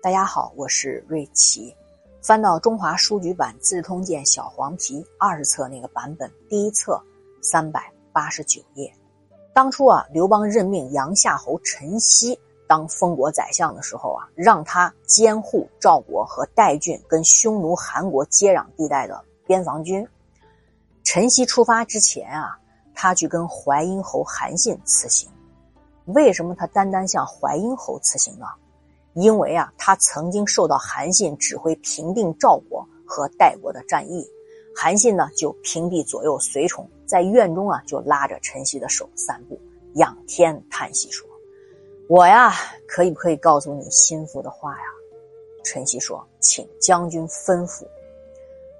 大家好，我是瑞奇。翻到中华书局版《资治通鉴》小黄皮二十册那个版本，第一册三百八十九页。当初啊，刘邦任命杨夏侯陈豨当封国宰相的时候啊，让他监护赵国和代郡跟匈奴、韩国接壤地带的边防军。陈豨出发之前啊，他去跟淮阴侯韩信辞行。为什么他单单向淮阴侯辞行呢？因为啊，他曾经受到韩信指挥平定赵国和代国的战役，韩信呢就屏蔽左右随从，在院中啊就拉着陈豨的手散步，仰天叹息说：“我呀，可以不可以告诉你心腹的话呀？”陈豨说：“请将军吩咐。”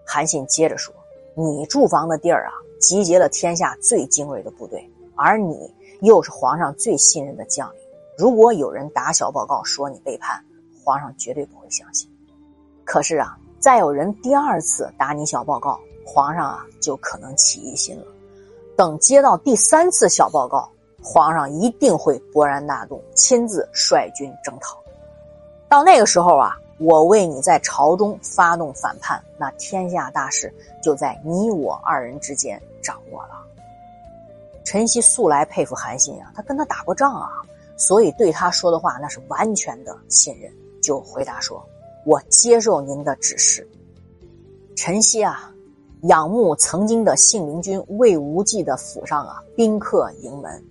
韩信接着说：“你驻防的地儿啊，集结了天下最精锐的部队，而你又是皇上最信任的将领。”如果有人打小报告说你背叛，皇上绝对不会相信。可是啊，再有人第二次打你小报告，皇上啊就可能起疑心了。等接到第三次小报告，皇上一定会勃然大怒，亲自率军征讨。到那个时候啊，我为你在朝中发动反叛，那天下大事就在你我二人之间掌握了。陈曦素来佩服韩信啊，他跟他打过仗啊。所以对他说的话，那是完全的信任，就回答说：“我接受您的指示。”陈豨啊，仰慕曾经的信陵君魏无忌的府上啊，宾客盈门，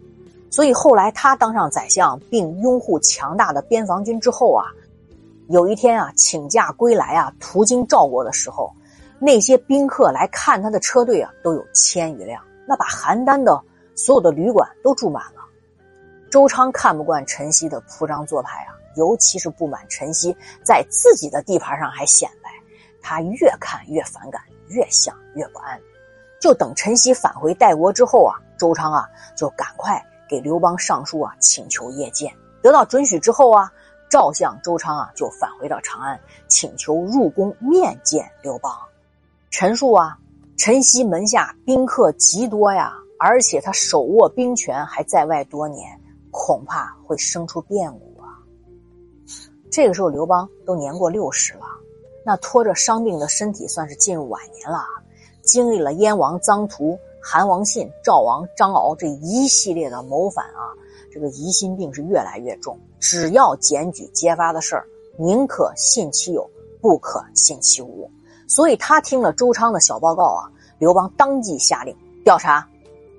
所以后来他当上宰相，并拥护强大的边防军之后啊，有一天啊，请假归来啊，途经赵国的时候，那些宾客来看他的车队啊，都有千余辆，那把邯郸的所有的旅馆都住满了。周昌看不惯陈豨的铺张做派啊，尤其是不满陈豨在自己的地盘上还显摆，他越看越反感，越想越不安。就等陈豨返回代国之后啊，周昌啊就赶快给刘邦上书啊，请求谒见。得到准许之后啊，赵相周昌啊就返回到长安，请求入宫面见刘邦，陈述啊，陈豨门下宾客极多呀，而且他手握兵权，还在外多年。恐怕会生出变故啊！这个时候，刘邦都年过六十了，那拖着伤病的身体算是进入晚年了。经历了燕王臧荼、韩王信、赵王张敖这一系列的谋反啊，这个疑心病是越来越重。只要检举揭发的事儿，宁可信其有，不可信其无。所以他听了周昌的小报告啊，刘邦当即下令调查，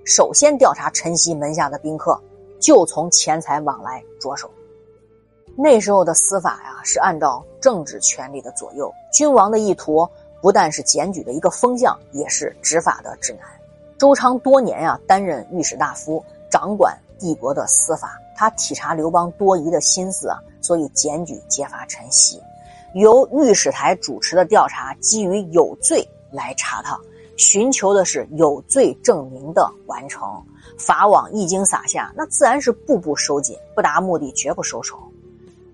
首先调查陈豨门下的宾客。就从钱财往来着手。那时候的司法呀，是按照政治权力的左右。君王的意图不但是检举的一个风向，也是执法的指南。周昌多年呀，担任御史大夫，掌管帝国的司法。他体察刘邦多疑的心思啊，所以检举揭发陈豨，由御史台主持的调查，基于有罪来查他，寻求的是有罪证明的完成。法网一经撒下，那自然是步步收紧，不达目的绝不收手。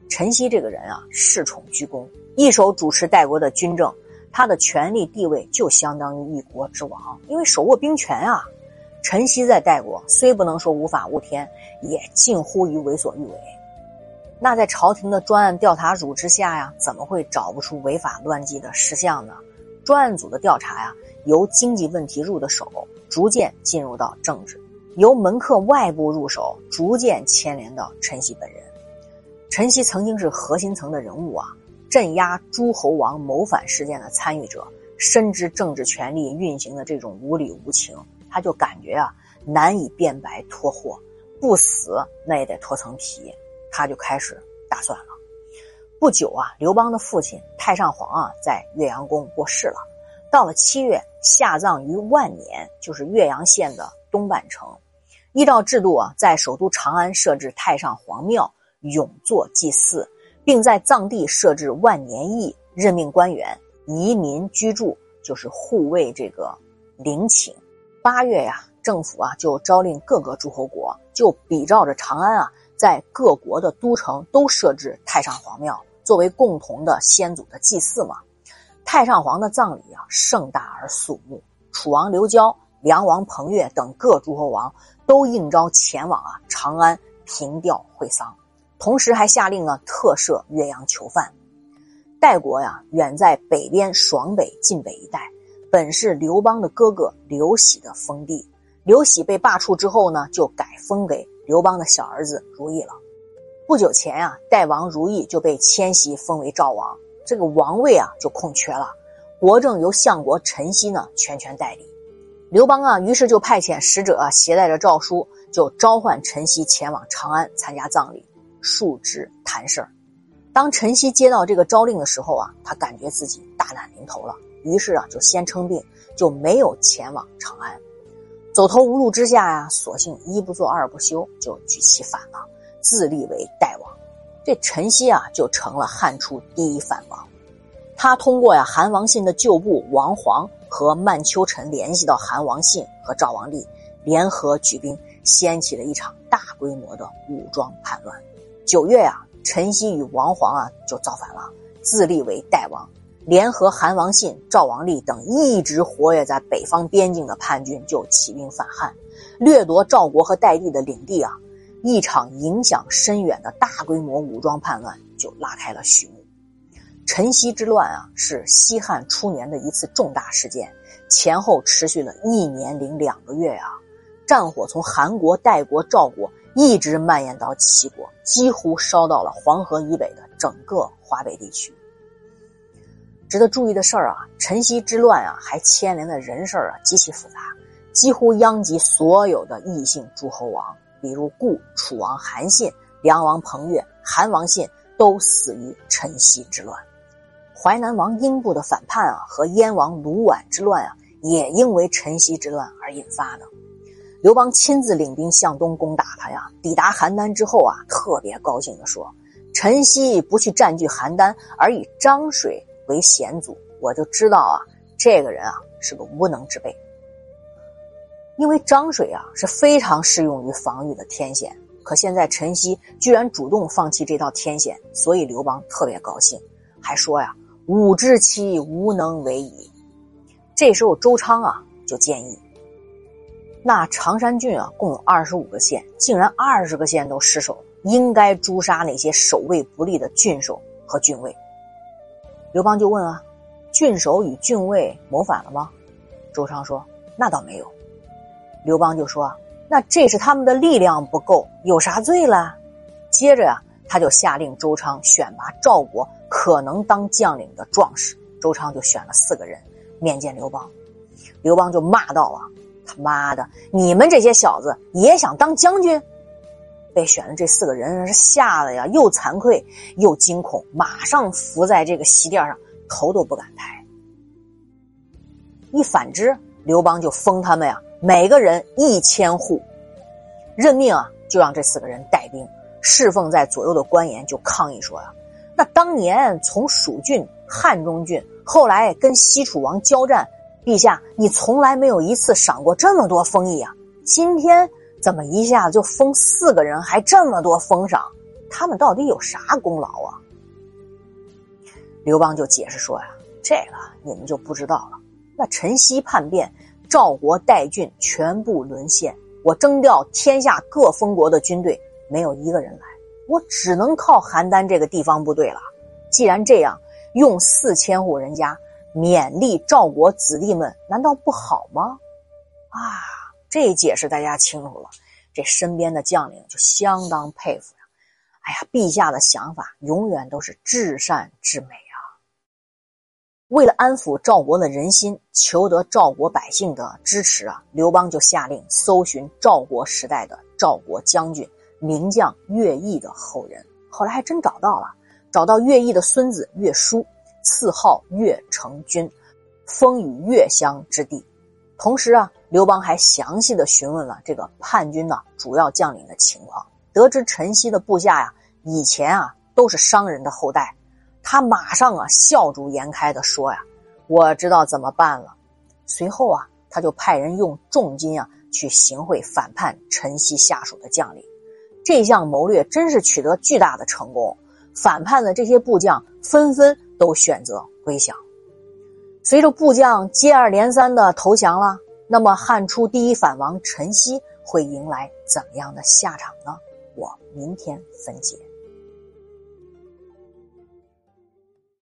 陈曦这个人啊，恃宠居功，一手主持代国的军政，他的权力地位就相当于一国之王，因为手握兵权啊。陈曦在代国虽不能说无法无天，也近乎于为所欲为。那在朝廷的专案调查组之下呀，怎么会找不出违法乱纪的事项呢？专案组的调查呀，由经济问题入的手，逐渐进入到政治。由门客外部入手，逐渐牵连到陈曦本人。陈曦曾经是核心层的人物啊，镇压诸侯王谋反事件的参与者，深知政治权力运行的这种无理无情，他就感觉啊难以辩白脱祸，不死那也得脱层皮，他就开始打算了。不久啊，刘邦的父亲太上皇啊在岳阳宫过世了，到了七月下葬于万年，就是岳阳县的东半城。依照制度啊，在首都长安设置太上皇庙，永坐祭祀，并在藏地设置万年邑，任命官员移民居住，就是护卫这个陵寝。八月呀，政府啊就诏令各个诸侯国，就比照着长安啊，在各国的都城都设置太上皇庙，作为共同的先祖的祭祀嘛。太上皇的葬礼啊，盛大而肃穆。楚王刘交、梁王彭越等各诸侯王。都应召前往啊长安凭吊会丧，同时还下令呢特赦岳阳囚犯。代国呀，远在北边爽北晋北一带，本是刘邦的哥哥刘喜的封地。刘喜被罢黜之后呢，就改封给刘邦的小儿子如意了。不久前啊，代王如意就被迁徙封为赵王，这个王位啊就空缺了，国政由相国陈豨呢全权代理。刘邦啊，于是就派遣使者啊，携带着诏书，就召唤陈豨前往长安参加葬礼，述职谈事儿。当陈豨接到这个诏令的时候啊，他感觉自己大难临头了，于是啊，就先称病，就没有前往长安。走投无路之下呀，索性一不做二不休，就举旗反了，自立为代王。这陈豨啊，就成了汉初第一反王。他通过呀韩王信的旧部王黄和曼丘臣联系到韩王信和赵王立，联合举兵，掀起了一场大规模的武装叛乱。九月呀。陈豨与王黄啊就造反了，自立为代王，联合韩王信、赵王立等一直活跃在北方边境的叛军就起兵反汉，掠夺赵国和代地的领地啊！一场影响深远的大规模武装叛乱就拉开了序幕。陈豨之乱啊，是西汉初年的一次重大事件，前后持续了一年零两个月啊！战火从韩国、代国、赵国。一直蔓延到齐国，几乎烧到了黄河以北的整个华北地区。值得注意的事儿啊，陈豨之乱啊，还牵连的人事啊极其复杂，几乎殃及所有的异姓诸侯王，比如故楚王韩信、梁王彭越、韩王信都死于陈豨之乱。淮南王英布的反叛啊，和燕王卢绾之乱啊，也因为陈豨之乱而引发的。刘邦亲自领兵向东攻打他呀！抵达邯郸之后啊，特别高兴地说：“陈豨不去占据邯郸，而以漳水为险阻，我就知道啊，这个人啊是个无能之辈。因为漳水啊是非常适用于防御的天险，可现在陈豨居然主动放弃这道天险，所以刘邦特别高兴，还说呀：‘吾知其无能为矣。’这时候周昌啊就建议。”那常山郡啊，共有二十五个县，竟然二十个县都失守，应该诛杀那些守卫不力的郡守和郡尉。刘邦就问啊，郡守与郡尉谋反了吗？周昌说，那倒没有。刘邦就说，那这是他们的力量不够，有啥罪了？接着呀，他就下令周昌选拔赵国可能当将领的壮士，周昌就选了四个人面见刘邦，刘邦就骂道啊。他妈的！你们这些小子也想当将军？被选的这四个人是吓得呀，又惭愧又惊恐，马上伏在这个席垫上，头都不敢抬。一反之，刘邦就封他们呀，每个人一千户，任命啊，就让这四个人带兵侍奉在左右的官员就抗议说呀：“那当年从蜀郡、汉中郡，后来跟西楚王交战。”陛下，你从来没有一次赏过这么多封邑啊！今天怎么一下子就封四个人，还这么多封赏？他们到底有啥功劳啊？刘邦就解释说呀：“这个你们就不知道了。那陈豨叛变，赵国代郡全部沦陷，我征调天下各封国的军队，没有一个人来，我只能靠邯郸这个地方部队了。既然这样，用四千户人家。”勉励赵国子弟们，难道不好吗？啊，这解释大家清楚了，这身边的将领就相当佩服呀。哎呀，陛下的想法永远都是至善至美。为了安抚赵国的人心，求得赵国百姓的支持啊，刘邦就下令搜寻赵国时代的赵国将军名将乐毅的后人。后来还真找到了，找到乐毅的孙子乐叔。赐号乐成君，封于越乡之地。同时啊，刘邦还详细的询问了这个叛军呢主要将领的情况。得知陈豨的部下呀，以前啊都是商人的后代，他马上啊笑逐颜开的说呀：“我知道怎么办了。”随后啊，他就派人用重金啊去行贿反叛陈豨下属的将领。这项谋略真是取得巨大的成功，反叛的这些部将纷纷。都选择归降。随着部将接二连三的投降了，那么汉初第一反王陈豨会迎来怎么样的下场呢？我明天分解。